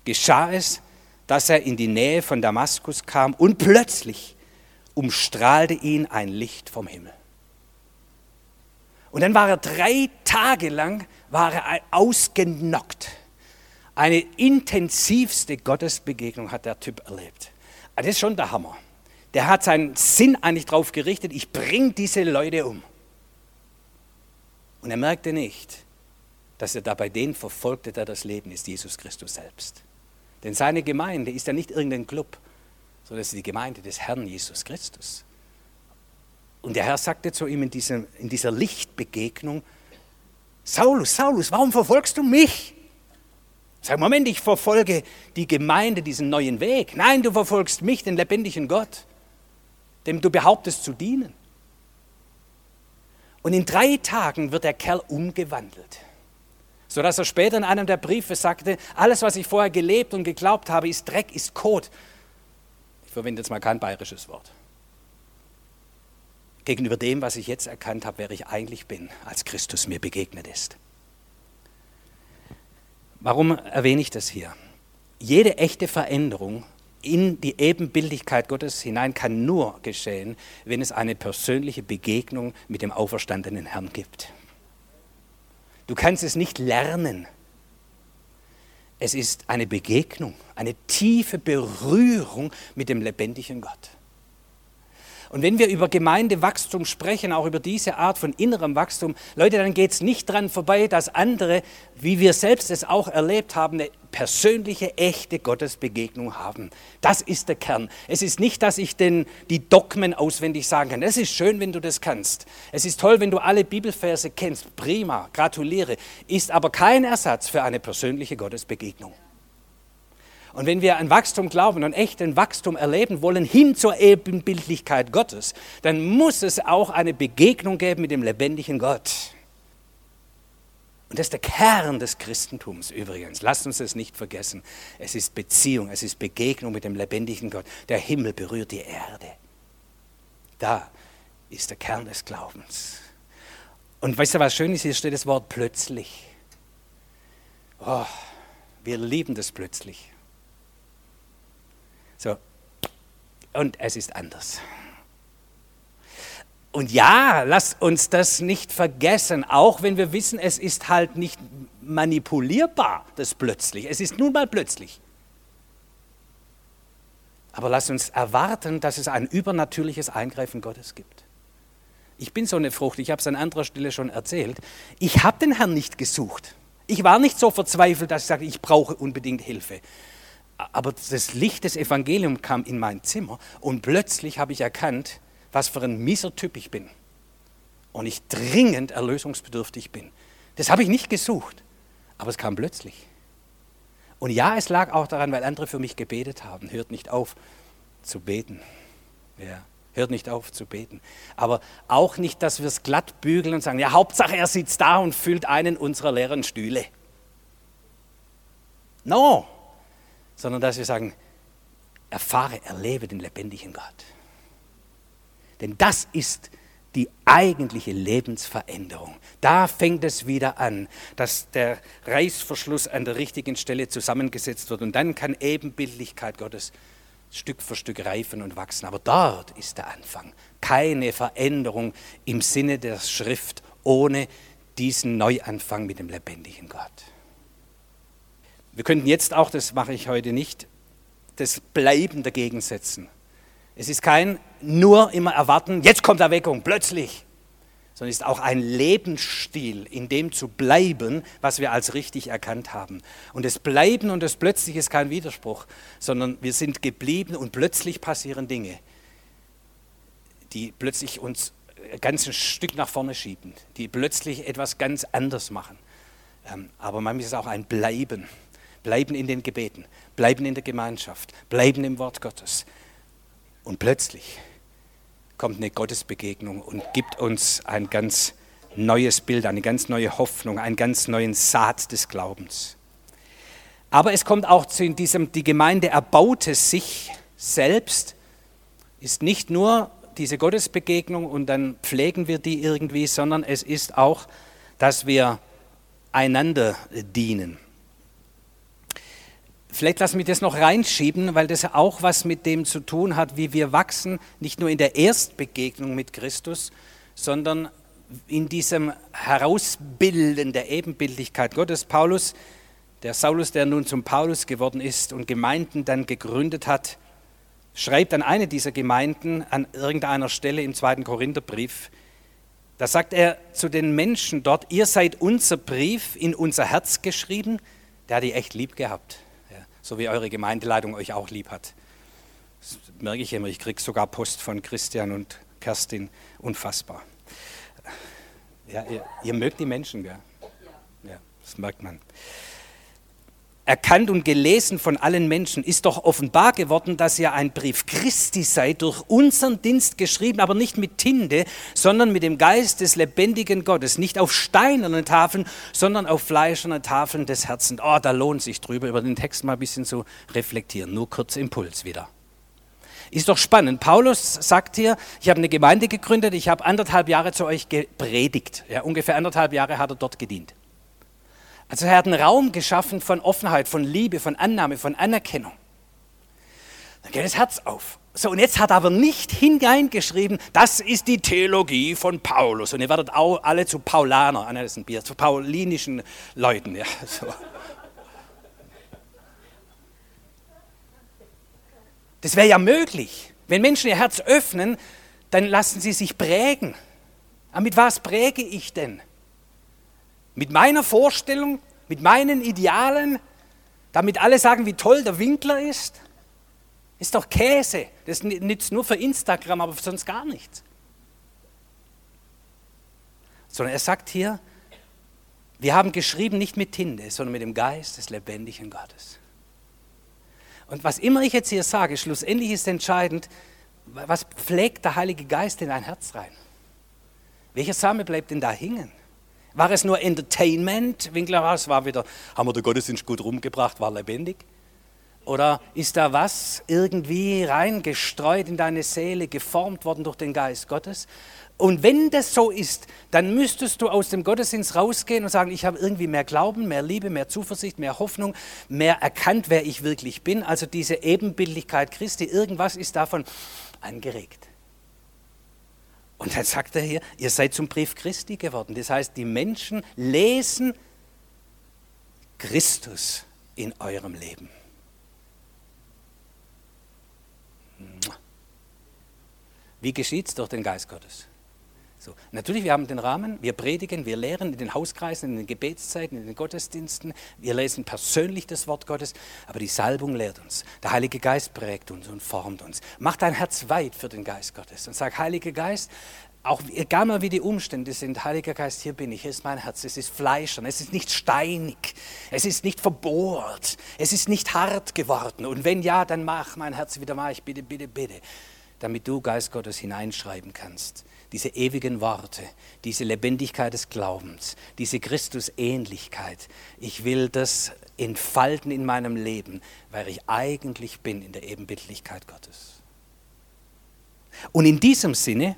geschah es, dass er in die Nähe von Damaskus kam und plötzlich umstrahlte ihn ein Licht vom Himmel. Und dann war er drei Tage lang war er ausgenockt. Eine intensivste Gottesbegegnung hat der Typ erlebt. Das ist schon der Hammer. Der hat seinen Sinn eigentlich darauf gerichtet, ich bringe diese Leute um. Und er merkte nicht, dass er dabei den verfolgte, der das Leben ist, Jesus Christus selbst. Denn seine Gemeinde ist ja nicht irgendein Club, sondern es ist die Gemeinde des Herrn Jesus Christus. Und der Herr sagte zu ihm in, diesem, in dieser Lichtbegegnung, Saulus, Saulus, warum verfolgst du mich? Sag, Moment, ich verfolge die Gemeinde, diesen neuen Weg. Nein, du verfolgst mich, den lebendigen Gott, dem du behauptest zu dienen. Und in drei Tagen wird der Kerl umgewandelt, sodass er später in einem der Briefe sagte, alles, was ich vorher gelebt und geglaubt habe, ist Dreck, ist Kot. Ich verwende jetzt mal kein bayerisches Wort. gegenüber dem, was ich jetzt erkannt habe, wer ich eigentlich bin, als Christus mir begegnet ist. Warum erwähne ich das hier? Jede echte Veränderung in die Ebenbildlichkeit Gottes hinein kann nur geschehen, wenn es eine persönliche Begegnung mit dem auferstandenen Herrn gibt. Du kannst es nicht lernen. Es ist eine Begegnung, eine tiefe Berührung mit dem lebendigen Gott. Und wenn wir über Gemeindewachstum sprechen, auch über diese Art von innerem Wachstum, Leute, dann geht es nicht dran vorbei, dass andere, wie wir selbst es auch erlebt haben, eine persönliche, echte Gottesbegegnung haben. Das ist der Kern. Es ist nicht, dass ich den, die Dogmen auswendig sagen kann. Es ist schön, wenn du das kannst. Es ist toll, wenn du alle Bibelverse kennst. Prima, gratuliere. Ist aber kein Ersatz für eine persönliche Gottesbegegnung. Und wenn wir an Wachstum glauben und echten Wachstum erleben wollen, hin zur Ebenbildlichkeit Gottes, dann muss es auch eine Begegnung geben mit dem lebendigen Gott. Und das ist der Kern des Christentums übrigens. Lasst uns das nicht vergessen. Es ist Beziehung, es ist Begegnung mit dem lebendigen Gott. Der Himmel berührt die Erde. Da ist der Kern des Glaubens. Und weißt du, was schön ist? Hier steht das Wort plötzlich. Oh, wir lieben das plötzlich. So. Und es ist anders. Und ja, lass uns das nicht vergessen, auch wenn wir wissen, es ist halt nicht manipulierbar, das plötzlich. Es ist nun mal plötzlich. Aber lass uns erwarten, dass es ein übernatürliches Eingreifen Gottes gibt. Ich bin so eine Frucht, ich habe es an anderer Stelle schon erzählt. Ich habe den Herrn nicht gesucht. Ich war nicht so verzweifelt, dass ich sage, ich brauche unbedingt Hilfe aber das Licht des Evangeliums kam in mein Zimmer und plötzlich habe ich erkannt, was für ein mieser Typ ich bin. Und ich dringend erlösungsbedürftig bin. Das habe ich nicht gesucht, aber es kam plötzlich. Und ja, es lag auch daran, weil andere für mich gebetet haben. Hört nicht auf zu beten. Ja, hört nicht auf zu beten. Aber auch nicht, dass wir es glatt bügeln und sagen, ja, Hauptsache er sitzt da und füllt einen unserer leeren Stühle. No, sondern dass wir sagen, erfahre, erlebe den lebendigen Gott. Denn das ist die eigentliche Lebensveränderung. Da fängt es wieder an, dass der Reißverschluss an der richtigen Stelle zusammengesetzt wird und dann kann Ebenbildlichkeit Gottes Stück für Stück reifen und wachsen. Aber dort ist der Anfang. Keine Veränderung im Sinne der Schrift ohne diesen Neuanfang mit dem lebendigen Gott. Wir könnten jetzt auch, das mache ich heute nicht, das Bleiben dagegen setzen. Es ist kein nur immer erwarten, jetzt kommt Erweckung, plötzlich, sondern es ist auch ein Lebensstil, in dem zu bleiben, was wir als richtig erkannt haben. Und das Bleiben und das Plötzlich ist kein Widerspruch, sondern wir sind geblieben und plötzlich passieren Dinge, die plötzlich uns ein ganzes Stück nach vorne schieben, die plötzlich etwas ganz anders machen. Ähm, aber manchmal ist es auch ein Bleiben bleiben in den Gebeten, bleiben in der Gemeinschaft, bleiben im Wort Gottes. Und plötzlich kommt eine Gottesbegegnung und gibt uns ein ganz neues Bild, eine ganz neue Hoffnung, einen ganz neuen Saat des Glaubens. Aber es kommt auch zu diesem, die Gemeinde erbaute sich selbst, ist nicht nur diese Gottesbegegnung und dann pflegen wir die irgendwie, sondern es ist auch, dass wir einander dienen. Vielleicht lassen wir das noch reinschieben, weil das auch was mit dem zu tun hat, wie wir wachsen, nicht nur in der Erstbegegnung mit Christus, sondern in diesem Herausbilden der Ebenbildlichkeit Gottes. Paulus, der Saulus, der nun zum Paulus geworden ist und Gemeinden dann gegründet hat, schreibt an eine dieser Gemeinden an irgendeiner Stelle im zweiten Korintherbrief, da sagt er zu den Menschen dort, ihr seid unser Brief in unser Herz geschrieben, der hat die echt lieb gehabt so wie eure Gemeindeleitung euch auch lieb hat. Das merke ich immer, ich kriege sogar Post von Christian und Kerstin, unfassbar. Ja, ihr, ihr mögt die Menschen, gell? Ja, das merkt man erkannt und gelesen von allen Menschen, ist doch offenbar geworden, dass ihr ein Brief Christi seid, durch unseren Dienst geschrieben, aber nicht mit Tinte, sondern mit dem Geist des lebendigen Gottes. Nicht auf steinernen Tafeln, sondern auf fleischernen Tafeln des Herzens. Oh, da lohnt sich drüber, über den Text mal ein bisschen zu reflektieren. Nur kurz Impuls wieder. Ist doch spannend. Paulus sagt hier, ich habe eine Gemeinde gegründet, ich habe anderthalb Jahre zu euch gepredigt. Ja, ungefähr anderthalb Jahre hat er dort gedient. Also er hat einen Raum geschaffen von Offenheit, von Liebe, von Annahme, von Anerkennung. Dann geht das Herz auf. So, und jetzt hat er aber nicht hineingeschrieben, das ist die Theologie von Paulus. Und ihr werdet auch alle zu Paulaner, ah, ein Bier, zu paulinischen Leuten. Ja, so. Das wäre ja möglich. Wenn Menschen ihr Herz öffnen, dann lassen sie sich prägen. Aber mit was präge ich denn? Mit meiner Vorstellung, mit meinen Idealen, damit alle sagen, wie toll der Winkler ist? Ist doch Käse. Das nützt nur für Instagram, aber für sonst gar nichts. Sondern er sagt hier, wir haben geschrieben nicht mit Tinte, sondern mit dem Geist des lebendigen Gottes. Und was immer ich jetzt hier sage, schlussendlich ist entscheidend, was pflegt der Heilige Geist in dein Herz rein? Welcher Same bleibt denn da hängen? War es nur Entertainment? Winklerhaus war wieder, haben wir den Gottesdienst gut rumgebracht, war lebendig? Oder ist da was irgendwie reingestreut in deine Seele, geformt worden durch den Geist Gottes? Und wenn das so ist, dann müsstest du aus dem Gottesdienst rausgehen und sagen, ich habe irgendwie mehr Glauben, mehr Liebe, mehr Zuversicht, mehr Hoffnung, mehr erkannt, wer ich wirklich bin. Also diese Ebenbildlichkeit Christi, irgendwas ist davon angeregt. Und dann sagt er hier, ihr seid zum Brief Christi geworden. Das heißt, die Menschen lesen Christus in eurem Leben. Wie geschieht es durch den Geist Gottes? So. Natürlich, wir haben den Rahmen, wir predigen, wir lehren in den Hauskreisen, in den Gebetszeiten, in den Gottesdiensten, wir lesen persönlich das Wort Gottes, aber die Salbung lehrt uns. Der Heilige Geist prägt uns und formt uns. Mach dein Herz weit für den Geist Gottes und sag, Heiliger Geist, auch egal mal wie die Umstände sind, Heiliger Geist, hier bin ich, hier ist mein Herz, es ist fleischern, es ist nicht steinig, es ist nicht verbohrt, es ist nicht hart geworden. Und wenn ja, dann mach mein Herz wieder weich, bitte, bitte, bitte, damit du, Geist Gottes, hineinschreiben kannst. Diese ewigen Worte, diese Lebendigkeit des Glaubens, diese Christusähnlichkeit. Ich will das entfalten in meinem Leben, weil ich eigentlich bin in der Ebenbildlichkeit Gottes. Und in diesem Sinne,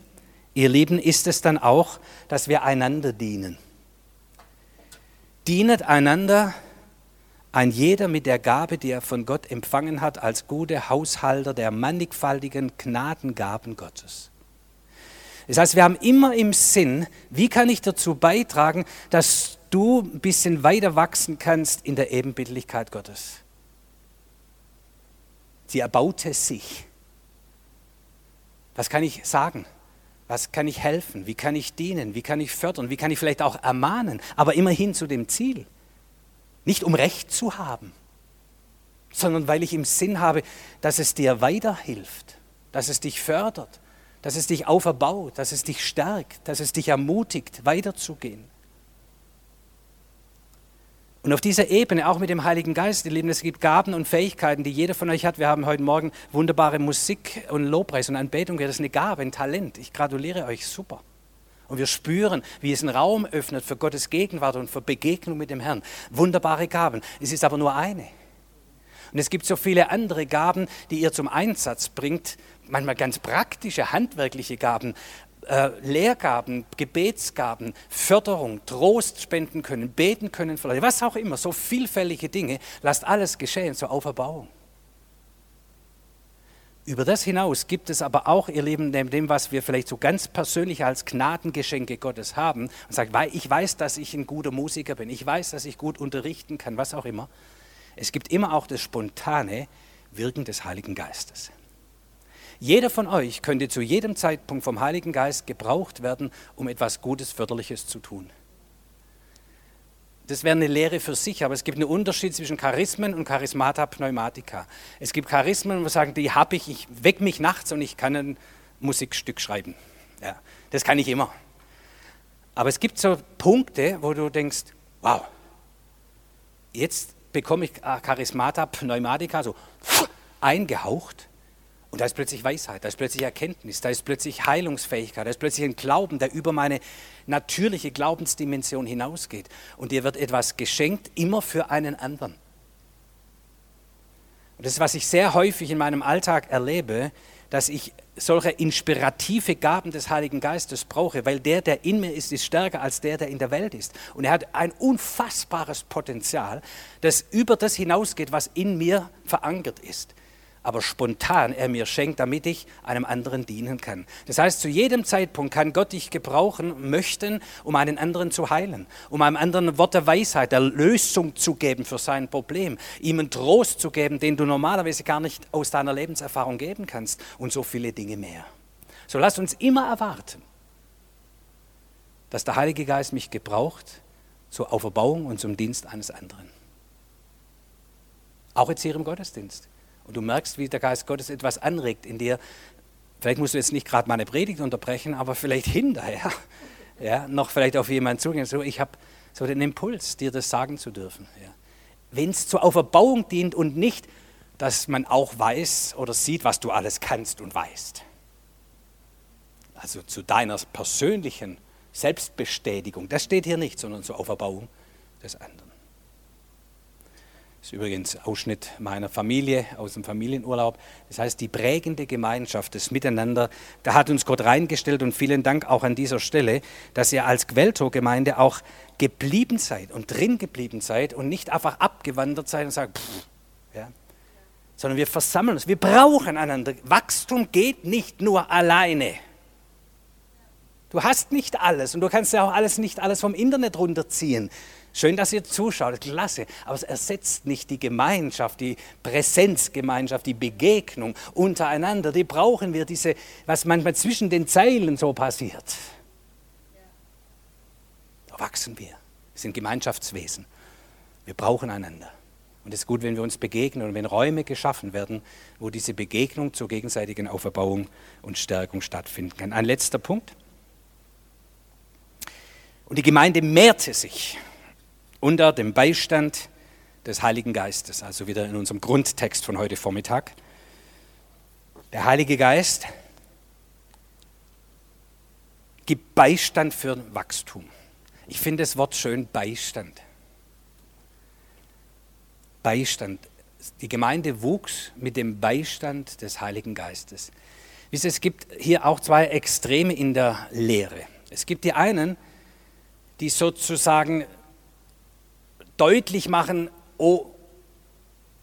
Ihr Lieben, ist es dann auch, dass wir einander dienen. Dienet einander, ein jeder mit der Gabe, die er von Gott empfangen hat, als gute Haushalter der mannigfaltigen Gnadengaben Gottes. Das heißt, wir haben immer im Sinn, wie kann ich dazu beitragen, dass du ein bisschen weiter wachsen kannst in der Ebenbildlichkeit Gottes. Sie erbaute sich. Was kann ich sagen? Was kann ich helfen? Wie kann ich dienen? Wie kann ich fördern? Wie kann ich vielleicht auch ermahnen? Aber immerhin zu dem Ziel. Nicht um Recht zu haben, sondern weil ich im Sinn habe, dass es dir weiterhilft, dass es dich fördert, dass es dich auferbaut, dass es dich stärkt, dass es dich ermutigt, weiterzugehen. Und auf dieser Ebene, auch mit dem Heiligen Geist, ihr Lieben, es gibt Gaben und Fähigkeiten, die jeder von euch hat. Wir haben heute Morgen wunderbare Musik und Lobpreis und Anbetung. Das ist eine Gabe, ein Talent. Ich gratuliere euch, super. Und wir spüren, wie es einen Raum öffnet für Gottes Gegenwart und für Begegnung mit dem Herrn. Wunderbare Gaben. Es ist aber nur eine. Und es gibt so viele andere Gaben, die ihr zum Einsatz bringt. Manchmal ganz praktische, handwerkliche Gaben äh, Lehrgaben, Gebetsgaben, Förderung, Trost spenden können, beten können Leute, was auch immer, so vielfältige Dinge, lasst alles geschehen zur Auferbauung. Über das hinaus gibt es aber auch, ihr Lieben, neben dem, was wir vielleicht so ganz persönlich als Gnadengeschenke Gottes haben, und sagt, ich weiß, dass ich ein guter Musiker bin, ich weiß, dass ich gut unterrichten kann, was auch immer. Es gibt immer auch das spontane Wirken des Heiligen Geistes. Jeder von euch könnte zu jedem Zeitpunkt vom Heiligen Geist gebraucht werden, um etwas Gutes, Förderliches zu tun. Das wäre eine Lehre für sich, aber es gibt einen Unterschied zwischen Charismen und Charismata Pneumatica. Es gibt Charismen, wo wir sagen, die habe ich, ich weck mich nachts und ich kann ein Musikstück schreiben. Ja, das kann ich immer. Aber es gibt so Punkte, wo du denkst, wow, jetzt bekomme ich Charismata Pneumatica so eingehaucht und da ist plötzlich Weisheit, da ist plötzlich Erkenntnis, da ist plötzlich Heilungsfähigkeit, da ist plötzlich ein Glauben, der über meine natürliche Glaubensdimension hinausgeht. Und dir wird etwas geschenkt, immer für einen anderen. Und das ist, was ich sehr häufig in meinem Alltag erlebe, dass ich solche inspirative Gaben des Heiligen Geistes brauche, weil der, der in mir ist, ist stärker als der, der in der Welt ist. Und er hat ein unfassbares Potenzial, das über das hinausgeht, was in mir verankert ist aber spontan er mir schenkt, damit ich einem anderen dienen kann. Das heißt, zu jedem Zeitpunkt kann Gott dich gebrauchen möchten, um einen anderen zu heilen, um einem anderen Wort der Weisheit, der Lösung zu geben für sein Problem, ihm einen Trost zu geben, den du normalerweise gar nicht aus deiner Lebenserfahrung geben kannst und so viele Dinge mehr. So lass uns immer erwarten, dass der Heilige Geist mich gebraucht zur Auferbauung und zum Dienst eines anderen. Auch jetzt hier im Gottesdienst und du merkst, wie der Geist Gottes etwas anregt in dir, vielleicht musst du jetzt nicht gerade meine Predigt unterbrechen, aber vielleicht hinterher, ja, noch vielleicht auf jemanden zugehen, so ich habe so den Impuls, dir das sagen zu dürfen. Ja. Wenn es zur Auferbauung dient und nicht, dass man auch weiß oder sieht, was du alles kannst und weißt. Also zu deiner persönlichen Selbstbestätigung, das steht hier nicht, sondern zur Auferbauung des anderen. Das ist übrigens Ausschnitt meiner Familie aus dem Familienurlaub. Das heißt, die prägende Gemeinschaft, das Miteinander, da hat uns Gott reingestellt und vielen Dank auch an dieser Stelle, dass ihr als Quelltor-Gemeinde auch geblieben seid und drin geblieben seid und nicht einfach abgewandert seid und sagt, pff, ja. sondern wir versammeln uns, wir brauchen einander. Wachstum geht nicht nur alleine. Du hast nicht alles und du kannst ja auch alles nicht alles vom Internet runterziehen. Schön, dass ihr zuschaut, klasse. Aber es ersetzt nicht die Gemeinschaft, die Präsenzgemeinschaft, die Begegnung untereinander. Die brauchen wir, diese, was manchmal zwischen den Zeilen so passiert. Da wachsen wir. Wir sind Gemeinschaftswesen. Wir brauchen einander. Und es ist gut, wenn wir uns begegnen und wenn Räume geschaffen werden, wo diese Begegnung zur gegenseitigen Auferbauung und Stärkung stattfinden kann. Ein letzter Punkt. Und die Gemeinde mehrte sich unter dem Beistand des Heiligen Geistes, also wieder in unserem Grundtext von heute Vormittag. Der Heilige Geist gibt Beistand für Wachstum. Ich finde das Wort schön, Beistand. Beistand. Die Gemeinde wuchs mit dem Beistand des Heiligen Geistes. Es gibt hier auch zwei Extreme in der Lehre. Es gibt die einen, die sozusagen deutlich machen, oh,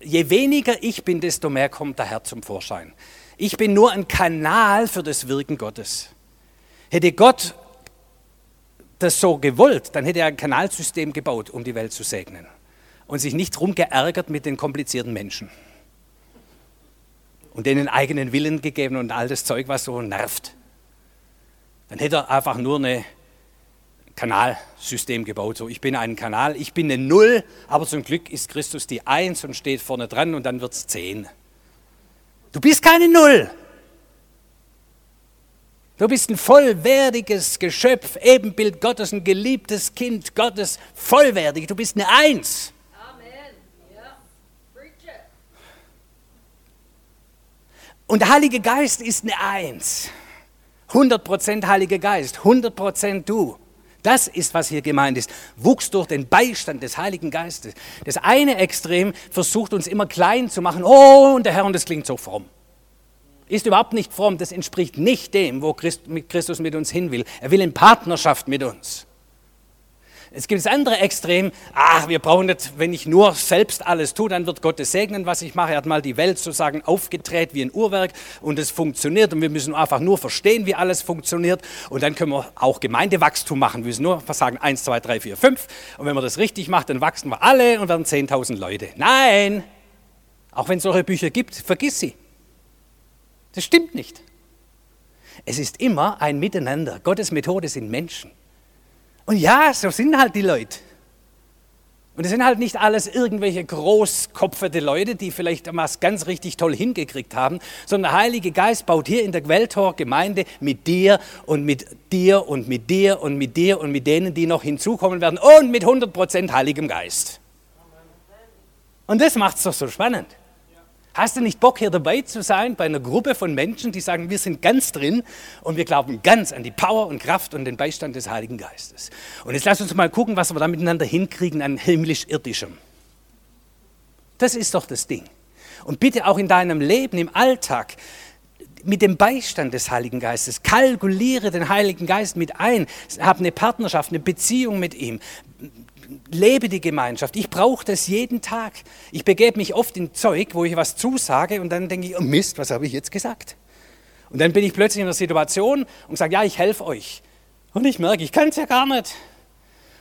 je weniger ich bin, desto mehr kommt der Herr zum Vorschein. Ich bin nur ein Kanal für das Wirken Gottes. Hätte Gott das so gewollt, dann hätte er ein Kanalsystem gebaut, um die Welt zu segnen. Und sich nicht rumgeärgert mit den komplizierten Menschen. Und denen eigenen Willen gegeben und all das Zeug, was so nervt. Dann hätte er einfach nur eine Kanalsystem gebaut. So, ich bin ein Kanal, ich bin eine Null, aber zum Glück ist Christus die Eins und steht vorne dran und dann wird es Zehn. Du bist keine Null. Du bist ein vollwertiges Geschöpf, Ebenbild Gottes, ein geliebtes Kind Gottes, vollwertig. Du bist eine Eins. Und der Heilige Geist ist eine Eins. 100% Heiliger Geist, 100% du. Das ist, was hier gemeint ist. Wuchs durch den Beistand des Heiligen Geistes. Das eine Extrem versucht uns immer klein zu machen. Oh, und der Herr, und das klingt so fromm. Ist überhaupt nicht fromm. Das entspricht nicht dem, wo Christus mit uns hin will. Er will in Partnerschaft mit uns. Es gibt das andere Extrem, ach, wir brauchen nicht, wenn ich nur selbst alles tue, dann wird Gott es segnen, was ich mache. Er hat mal die Welt sozusagen aufgedreht wie ein Uhrwerk und es funktioniert und wir müssen einfach nur verstehen, wie alles funktioniert und dann können wir auch Gemeindewachstum machen. Wir müssen nur sagen, eins, zwei, drei, vier, fünf und wenn man das richtig macht, dann wachsen wir alle und werden 10.000 Leute. Nein, auch wenn es solche Bücher gibt, vergiss sie. Das stimmt nicht. Es ist immer ein Miteinander. Gottes Methode sind Menschen. Und ja, so sind halt die Leute. Und es sind halt nicht alles irgendwelche großkopfete Leute, die vielleicht was ganz richtig toll hingekriegt haben, sondern der Heilige Geist baut hier in der Quelltor-Gemeinde mit dir und mit dir und mit dir und mit dir und mit denen, die noch hinzukommen werden und mit 100% Heiligem Geist. Und das macht es doch so spannend. Hast du nicht Bock, hier dabei zu sein bei einer Gruppe von Menschen, die sagen, wir sind ganz drin und wir glauben ganz an die Power und Kraft und den Beistand des Heiligen Geistes? Und jetzt lass uns mal gucken, was wir da miteinander hinkriegen an himmlisch-irdischem. Das ist doch das Ding. Und bitte auch in deinem Leben, im Alltag, mit dem Beistand des Heiligen Geistes. Kalkuliere den Heiligen Geist mit ein. Hab eine Partnerschaft, eine Beziehung mit ihm. Lebe die Gemeinschaft. Ich brauche das jeden Tag. Ich begebe mich oft in Zeug, wo ich was zusage und dann denke ich, oh Mist, was habe ich jetzt gesagt? Und dann bin ich plötzlich in einer Situation und sage, ja, ich helfe euch. Und ich merke, ich kann es ja gar nicht.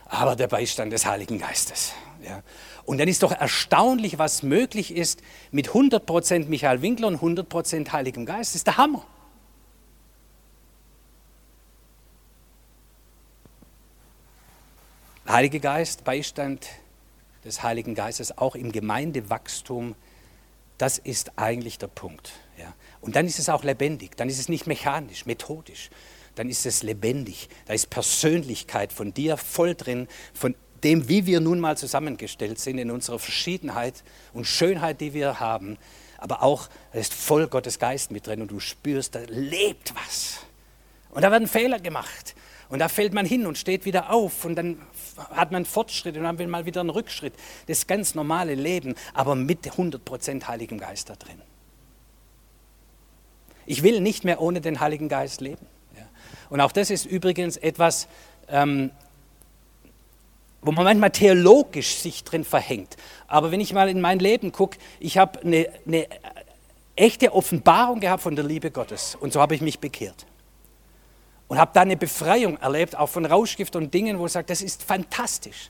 Aber der Beistand des Heiligen Geistes. Ja. Und dann ist doch erstaunlich, was möglich ist mit 100% Michael Winkler und 100% Heiligem Geist. Das ist der Hammer. Heiliger Geist, Beistand des Heiligen Geistes, auch im Gemeindewachstum, das ist eigentlich der Punkt. Ja. Und dann ist es auch lebendig, dann ist es nicht mechanisch, methodisch, dann ist es lebendig. Da ist Persönlichkeit von dir voll drin, von dem, wie wir nun mal zusammengestellt sind, in unserer Verschiedenheit und Schönheit, die wir haben. Aber auch, da ist voll Gottes Geist mit drin und du spürst, da lebt was. Und da werden Fehler gemacht. Und da fällt man hin und steht wieder auf und dann hat man Fortschritt und dann will man wieder einen Rückschritt. Das ganz normale Leben, aber mit 100% Heiligem Geist da drin. Ich will nicht mehr ohne den Heiligen Geist leben. Und auch das ist übrigens etwas, ähm, wo man manchmal theologisch sich drin verhängt. Aber wenn ich mal in mein Leben gucke, ich habe eine, eine echte Offenbarung gehabt von der Liebe Gottes. Und so habe ich mich bekehrt. Und habe da eine Befreiung erlebt, auch von Rauschgift und Dingen, wo ich sage, das ist fantastisch.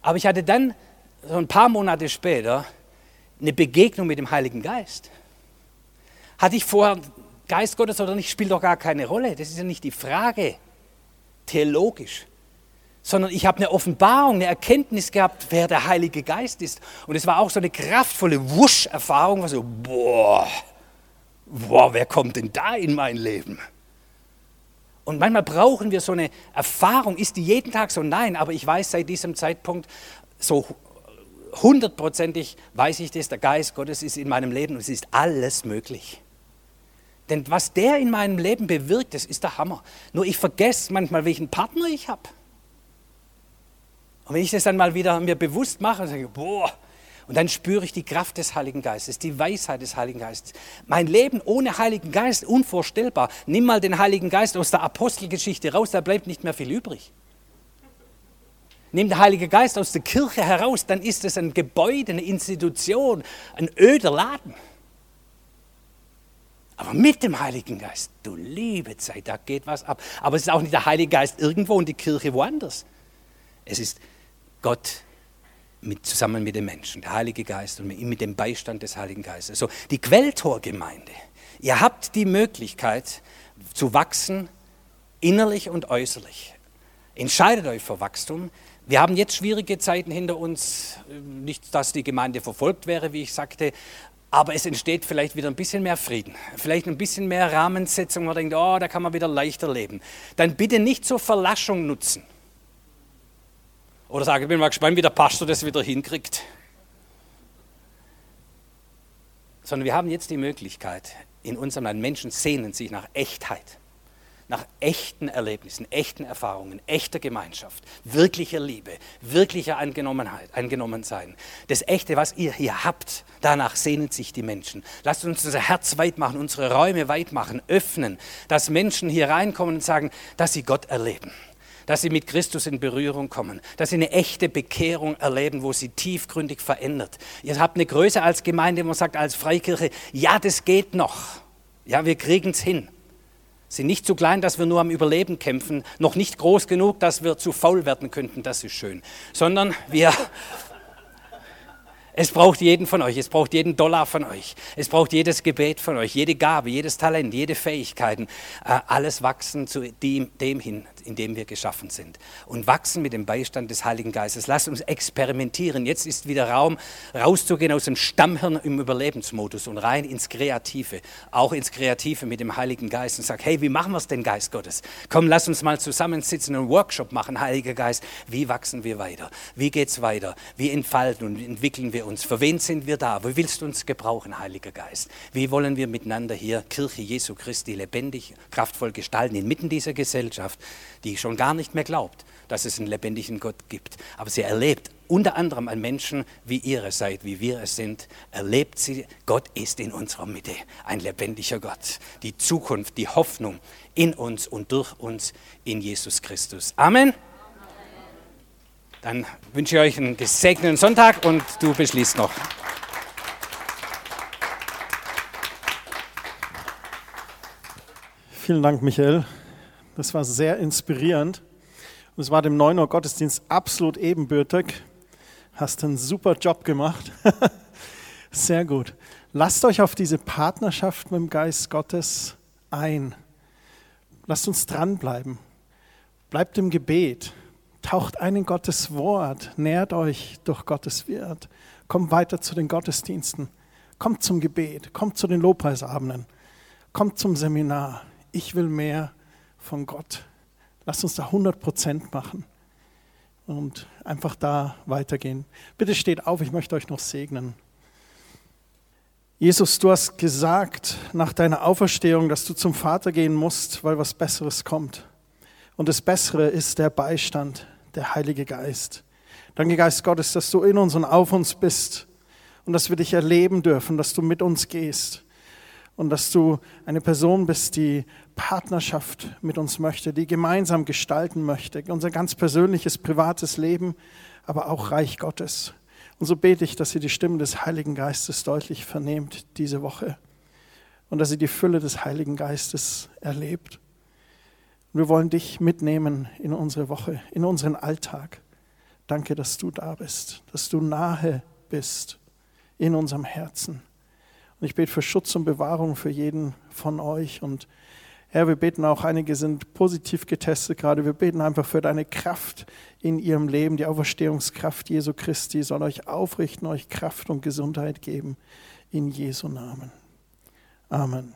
Aber ich hatte dann, so ein paar Monate später, eine Begegnung mit dem Heiligen Geist. Hatte ich vorher Geist Gottes oder nicht, spielt doch gar keine Rolle. Das ist ja nicht die Frage, theologisch sondern ich habe eine Offenbarung, eine Erkenntnis gehabt, wer der Heilige Geist ist. Und es war auch so eine kraftvolle Wusch-Erfahrung, war so, boah, boah, wer kommt denn da in mein Leben? Und manchmal brauchen wir so eine Erfahrung, ist die jeden Tag so? Nein, aber ich weiß seit diesem Zeitpunkt so hundertprozentig, weiß ich das, der Geist Gottes ist in meinem Leben und es ist alles möglich. Denn was der in meinem Leben bewirkt, das ist der Hammer. Nur ich vergesse manchmal, welchen Partner ich habe. Und wenn ich das dann mal wieder mir bewusst mache, sage ich, boah, und dann spüre ich die Kraft des Heiligen Geistes, die Weisheit des Heiligen Geistes. Mein Leben ohne Heiligen Geist, unvorstellbar. Nimm mal den Heiligen Geist aus der Apostelgeschichte raus, da bleibt nicht mehr viel übrig. Nimm den Heiligen Geist aus der Kirche heraus, dann ist es ein Gebäude, eine Institution, ein öder Laden. Aber mit dem Heiligen Geist, du liebe Zeit, da geht was ab. Aber es ist auch nicht der Heilige Geist irgendwo und die Kirche woanders. Es ist Gott mit, zusammen mit den Menschen, der Heilige Geist und mit dem Beistand des Heiligen Geistes. So, die Quelltorgemeinde. Ihr habt die Möglichkeit zu wachsen, innerlich und äußerlich. Entscheidet euch für Wachstum. Wir haben jetzt schwierige Zeiten hinter uns. Nicht, dass die Gemeinde verfolgt wäre, wie ich sagte, aber es entsteht vielleicht wieder ein bisschen mehr Frieden, vielleicht ein bisschen mehr Rahmensetzung, wo man denkt, oh, da kann man wieder leichter leben. Dann bitte nicht zur Verlaschung nutzen. Oder sage, ich bin mal gespannt, wie der Pastor das wieder hinkriegt. Sondern wir haben jetzt die Möglichkeit, in unserem Land, Menschen sehnen sich nach Echtheit, nach echten Erlebnissen, echten Erfahrungen, echter Gemeinschaft, wirklicher Liebe, wirklicher Angenommenheit, Angenommensein. Das Echte, was ihr hier habt, danach sehnen sich die Menschen. Lasst uns unser Herz weit machen, unsere Räume weit machen, öffnen, dass Menschen hier reinkommen und sagen, dass sie Gott erleben dass sie mit Christus in Berührung kommen, dass sie eine echte Bekehrung erleben, wo sie tiefgründig verändert. Ihr habt eine Größe als Gemeinde, wo man sagt, als Freikirche, ja, das geht noch. Ja, wir kriegen es hin. Sind nicht zu klein, dass wir nur am Überleben kämpfen, noch nicht groß genug, dass wir zu faul werden könnten, das ist schön, sondern wir es braucht jeden von euch, es braucht jeden Dollar von euch, es braucht jedes Gebet von euch, jede Gabe, jedes Talent, jede Fähigkeiten, äh, alles wachsen zu dem, dem hin, in dem wir geschaffen sind. Und wachsen mit dem Beistand des Heiligen Geistes. Lasst uns experimentieren. Jetzt ist wieder Raum, rauszugehen aus dem Stammhirn im Überlebensmodus und rein ins Kreative, auch ins Kreative mit dem Heiligen Geist und sag, hey, wie machen wir es denn, Geist Gottes? Komm, lass uns mal zusammensitzen und einen Workshop machen, Heiliger Geist. Wie wachsen wir weiter? Wie geht es weiter? Wie entfalten und entwickeln wir uns? Für wen sind wir da? Wo willst du uns gebrauchen, Heiliger Geist? Wie wollen wir miteinander hier Kirche Jesu Christi lebendig, kraftvoll gestalten, inmitten dieser Gesellschaft, die schon gar nicht mehr glaubt, dass es einen lebendigen Gott gibt. Aber sie erlebt unter anderem an Menschen, wie ihr es seid, wie wir es sind. Erlebt sie, Gott ist in unserer Mitte, ein lebendiger Gott. Die Zukunft, die Hoffnung in uns und durch uns in Jesus Christus. Amen. Dann wünsche ich euch einen gesegneten Sonntag und du beschließt noch. Vielen Dank, Michael. Das war sehr inspirierend. Und es war dem 9 Uhr Gottesdienst absolut ebenbürtig. Hast einen super Job gemacht. Sehr gut. Lasst euch auf diese Partnerschaft mit dem Geist Gottes ein. Lasst uns dranbleiben. Bleibt im Gebet. Taucht ein in Gottes Wort. Nährt euch durch Gottes Wort. Kommt weiter zu den Gottesdiensten. Kommt zum Gebet. Kommt zu den Lobpreisabenden. Kommt zum Seminar ich will mehr von Gott. Lasst uns da 100 Prozent machen und einfach da weitergehen. Bitte steht auf, ich möchte euch noch segnen. Jesus, du hast gesagt nach deiner Auferstehung, dass du zum Vater gehen musst, weil was Besseres kommt. Und das Bessere ist der Beistand, der Heilige Geist. Danke, Geist Gottes, dass du in uns und auf uns bist und dass wir dich erleben dürfen, dass du mit uns gehst und dass du eine Person bist, die Partnerschaft mit uns möchte, die gemeinsam gestalten möchte, unser ganz persönliches, privates Leben, aber auch Reich Gottes. Und so bete ich, dass ihr die Stimme des Heiligen Geistes deutlich vernehmt diese Woche und dass ihr die Fülle des Heiligen Geistes erlebt. Wir wollen dich mitnehmen in unsere Woche, in unseren Alltag. Danke, dass du da bist, dass du nahe bist in unserem Herzen. Und ich bete für Schutz und Bewahrung für jeden von euch. Und Herr, wir beten auch, einige sind positiv getestet gerade. Wir beten einfach für deine Kraft in ihrem Leben. Die Auferstehungskraft Jesu Christi soll euch aufrichten, euch Kraft und Gesundheit geben. In Jesu Namen. Amen.